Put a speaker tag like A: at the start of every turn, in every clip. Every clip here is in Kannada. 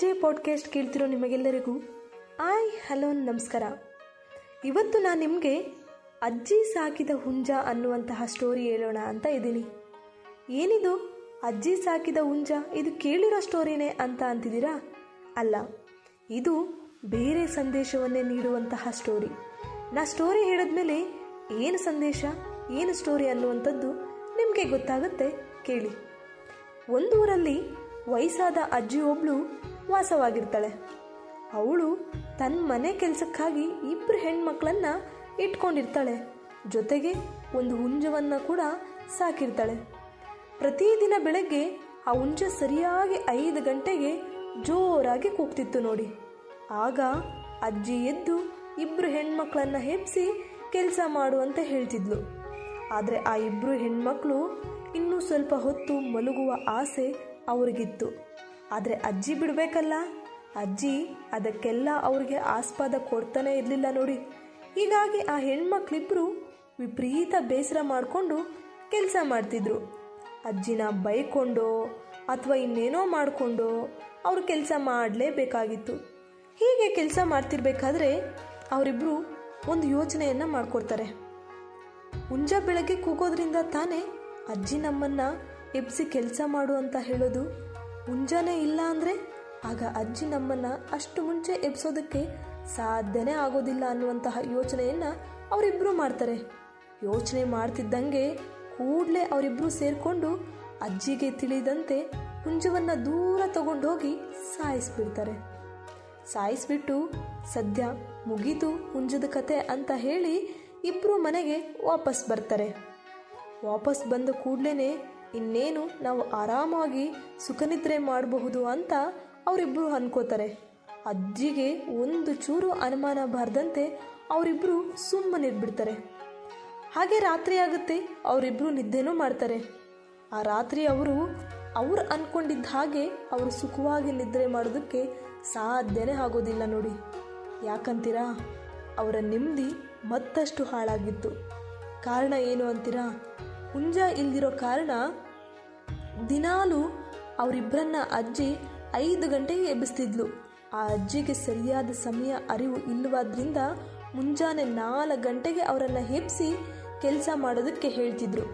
A: ಪಾಡ್ಕಾಸ್ಟ್ ಕೇಳ್ತಿರೋ ನಿಮಗೆಲ್ಲರಿಗೂ ಆಯ್ ಹಲೋ, ನಮಸ್ಕಾರ. ಇವತ್ತು ನಾನು ನಿಮಗೆ ಅಜ್ಜಿ ಸಾಕಿದ ಹುಂಜ ಅನ್ನುವಂತಹ ಸ್ಟೋರಿ ಹೇಳೋಣ ಅಂತ ಇದ್ದೀನಿ. ಏನಿದು? ಅಜ್ಜಿ ಸಾಕಿದ ಹುಂಜ? ಇದು ಕೇಳಿರೋ ಸ್ಟೋರಿನೇ ಅಂತ ಅಂತಿದ್ದೀರಾ? ಅಲ್ಲ, ಇದು ಬೇರೆ ಸಂದೇಶವನ್ನೇ ನೀಡುವಂತಹ ಸ್ಟೋರಿ ನಾ ಸ್ಟೋರಿ ಹೇಳಿದ್ಮೇಲೆ ಏನು ಸಂದೇಶ, ಏನು ಸ್ಟೋರಿ ಅನ್ನುವಂಥದ್ದು ನಿಮಗೆ ಗೊತ್ತಾಗುತ್ತೆ, ಕೇಳಿ. ಒಂದೂರಲ್ಲಿ ವಯಸ್ಸಾದ ಅಜ್ಜಿ ಒಬ್ಳು ವಾಸವಾಗಿರ್ತಾಳೆ. ಅವಳು ತನ್ನ ಮನೆ ಕೆಲಸಕ್ಕಾಗಿ ಇಬ್ಬರು ಹೆಣ್ಮಕ್ಳನ್ನ ಇಟ್ಕೊಂಡಿರ್ತಾಳೆ. ಜೊತೆಗೆ ಒಂದು ಹುಂಜವನ್ನು ಕೂಡ ಸಾಕಿರ್ತಾಳೆ. ಪ್ರತಿದಿನ ಬೆಳಗ್ಗೆ ಆ ಹುಂಜ ಸರಿಯಾಗಿ ಐದು ಗಂಟೆಗೆ ಜೋರಾಗಿ ಕೂಗ್ತಿತ್ತು ನೋಡಿ. ಆಗ ಅಜ್ಜಿ ಎದ್ದು ಇಬ್ಬರು ಹೆಣ್ಮಕ್ಳನ್ನ ಹೆಪ್ಸಿ ಕೆಲಸ ಮಾಡು ಅಂತ ಹೇಳ್ತಿದ್ಲು. ಆದರೆ ಆ ಇಬ್ಬರು ಹೆಣ್ಮಕ್ಳು ಇನ್ನೂ ಸ್ವಲ್ಪ ಹೊತ್ತು ಮಲಗುವ ಆಸೆ ಅವ್ರಿಗಿತ್ತು. ಆದರೆ ಅಜ್ಜಿ ಬಿಡಬೇಕಲ್ಲ? ಅಜ್ಜಿ ಅದಕ್ಕೆಲ್ಲ ಅವ್ರಿಗೆ ಆಸ್ಪದ ಕೊಡ್ತಾನೆ ಇರಲಿಲ್ಲ ನೋಡಿ. ಹೀಗಾಗಿ ಆ ಹೆಣ್ಮಕ್ಳಿಬ್ರು ವಿಪರೀತ ಬೇಸರ ಮಾಡಿಕೊಂಡು ಕೆಲಸ ಮಾಡ್ತಿದ್ರು. ಅಜ್ಜಿನ ಬೈಕೊಂಡೋ ಅಥವಾ ಇನ್ನೇನೋ ಮಾಡಿಕೊಂಡೋ ಅವರು ಕೆಲಸ ಮಾಡಲೇಬೇಕಾಗಿತ್ತು. ಹೀಗೆ ಕೆಲಸ ಮಾಡ್ತಿರ್ಬೇಕಾದ್ರೆ ಅವರಿಬ್ಬರು ಒಂದು ಯೋಚನೆಯನ್ನು ಮಾಡ್ಕೊಡ್ತಾರೆ. ಮುಂಜಾ ಬೆಳಗ್ಗೆ ಕೂಗೋದ್ರಿಂದ ತಾನೇ ಅಜ್ಜಿ ನಮ್ಮನ್ನು ಎಬ್ಸಿ ಕೆಲಸ ಮಾಡು ಅಂತ ಹೇಳೋದು ಹುಂಜಾನೇ ಇಲ್ಲ ಅಂದರೆ ಆಗ ಅಜ್ಜಿ ನಮ್ಮನ್ನ ಅಷ್ಟು ಮುಂಚೆ ಎಬ್ಸೋದಕ್ಕೆ ಸಾಧ್ಯನೇ ಆಗೋದಿಲ್ಲ ಅನ್ನುವಂತಹ ಯೋಚನೆಯನ್ನು ಅವರಿಬ್ಬರು ಮಾಡ್ತಾರೆ. ಯೋಚನೆ ಮಾಡ್ತಿದ್ದಂಗೆ ಕೂಡಲೇ ಅವರಿಬ್ಬರು ಸೇರಿಕೊಂಡು ಅಜ್ಜಿಗೆ ತಿಳಿದಂತೆ ಹುಂಜವನ್ನು ದೂರ ತಗೊಂಡೋಗಿ ಸಾಯಿಸ್ಬಿಡ್ತಾರೆ. ಸಾಯಿಸ್ಬಿಟ್ಟು ಸದ್ಯ ಮುಗೀತು ಹುಂಜದ ಕತೆ ಅಂತ ಹೇಳಿ ಇಬ್ಬರು ಮನೆಗೆ ವಾಪಸ್ ಬರ್ತಾರೆ. ವಾಪಸ್ ಬಂದ ಕೂಡಲೇ ಇನ್ನೇನು ನಾವು ಆರಾಮಾಗಿ ಸುಖನಿದ್ರೆ ಮಾಡಬಹುದು ಅಂತ ಅವರಿಬ್ಬರು ಅನ್ಕೋತಾರೆ. ಅಜ್ಜಿಗೆ ಒಂದು ಚೂರು ಅನುಮಾನ ಬಾರ್ದಂತೆ ಅವರಿಬ್ಬರು ಸುಮ್ಮನಿರ್ಬಿಡ್ತಾರೆ ಹಾಗೆ ರಾತ್ರಿ ಆಗುತ್ತೆ ಅವರಿಬ್ಬರು ನಿದ್ದೆನೂ ಮಾಡ್ತಾರೆ. ಆ ರಾತ್ರಿ ಅವರು ಅವ್ರು ಅನ್ಕೊಂಡಿದ್ದ ಹಾಗೆ ಅವರು ಸುಖವಾಗಿ ನಿದ್ರೆ ಮಾಡೋದಕ್ಕೆ ಸಾಧ್ಯನೇ ಆಗೋದಿಲ್ಲ ನೋಡಿ. ಯಾಕಂತೀರಾ? ಅವರ ನೆಮ್ಮದಿ ಮತ್ತಷ್ಟು ಹಾಳಾಗಿತ್ತು. ಕಾರಣ ಏನು ಅಂತೀರಾ? ಹುಂಜ ಇಲ್ದಿರೋ ಕಾರಣ ದಿನಾಲೂ ಅವರಿಬ್ಬರನ್ನ ಅಜ್ಜಿ ಐದು ಗಂಟೆಗೆ ಎಬ್ಬಿಸ್ತಿದ್ಲು. ಆ ಅಜ್ಜಿಗೆ ಸರಿಯಾದ ಸಮಯ ಅರಿವು ಇಲ್ಲವಾದ್ರಿಂದ ಮುಂಜಾನೆ ನಾಲ್ಕು ಗಂಟೆಗೆ ಅವರನ್ನು ಹೆಪ್ಸಿ ಕೆಲಸ ಮಾಡೋದಕ್ಕೆ ಹೇಳ್ತಿದ್ರು.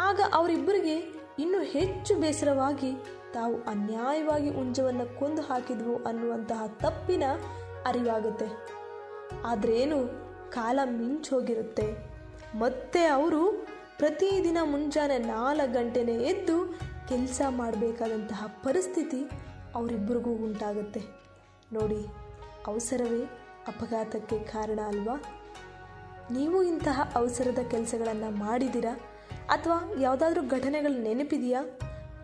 A: ಆಗ ಅವರಿಬ್ಬರಿಗೆ ಇನ್ನೂ ಹೆಚ್ಚು ಬೇಸರವಾಗಿ ತಾವು ಅನ್ಯಾಯವಾಗಿ ಹುಂಜವನ್ನು ಕೊಂದು ಹಾಕಿದ್ವು ಅನ್ನುವಂತಹ ತಪ್ಪಿನ ಅರಿವಾಗುತ್ತೆ. ಆದ್ರೇನು ಕಾಲ ಮಿಂಚೋಗಿರುತ್ತೆ ಮತ್ತೆ ಅವರು ಪ್ರತಿದಿನ ಮುಂಜಾನೆ ನಾಲ್ಕು ಗಂಟೆನೇ ಎದ್ದು ಕೆಲಸ ಮಾಡಬೇಕಾದಂತಹ ಪರಿಸ್ಥಿತಿ ಅವರಿಬ್ಬರಿಗೂ ಉಂಟಾಗುತ್ತೆ. ನೋಡಿ, ಅವಸರವೇ ಅಪಘಾತಕ್ಕೆ ಕಾರಣ ಅಲ್ವಾ? ನೀವು ಇಂತಹ ಅವಸರದ ಕೆಲಸಗಳನ್ನು ಮಾಡಿದ್ದೀರಾ? ಅಥವಾ ಯಾವುದಾದ್ರೂ ಘಟನೆಗಳು ನೆನಪಿದೆಯಾ?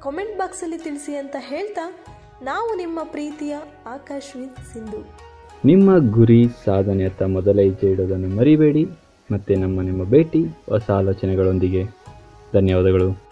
A: ಕಾಮೆಂಟ್ ಬಾಕ್ಸಲ್ಲಿ ತಿಳಿಸಿ ಅಂತ ಹೇಳ್ತಾ ನಾವು ನಿಮ್ಮ ಪ್ರೀತಿಯ ಆಕಾಶ್ವಿ ಸಿಂಧು.
B: ನಿಮ್ಮ ಗುರಿ ಸಾಧನೆಯತ್ತ ಮೊದಲ ಹೆಜ್ಜೆ ಇಡೋದನ್ನು ಮರಿಬೇಡಿ. ಮತ್ತು ನಮ್ಮ ನಿಮ್ಮ ಭೇಟಿ ಹೊಸ ಆಲೋಚನೆಗಳೊಂದಿಗೆ. ಧನ್ಯವಾದಗಳು.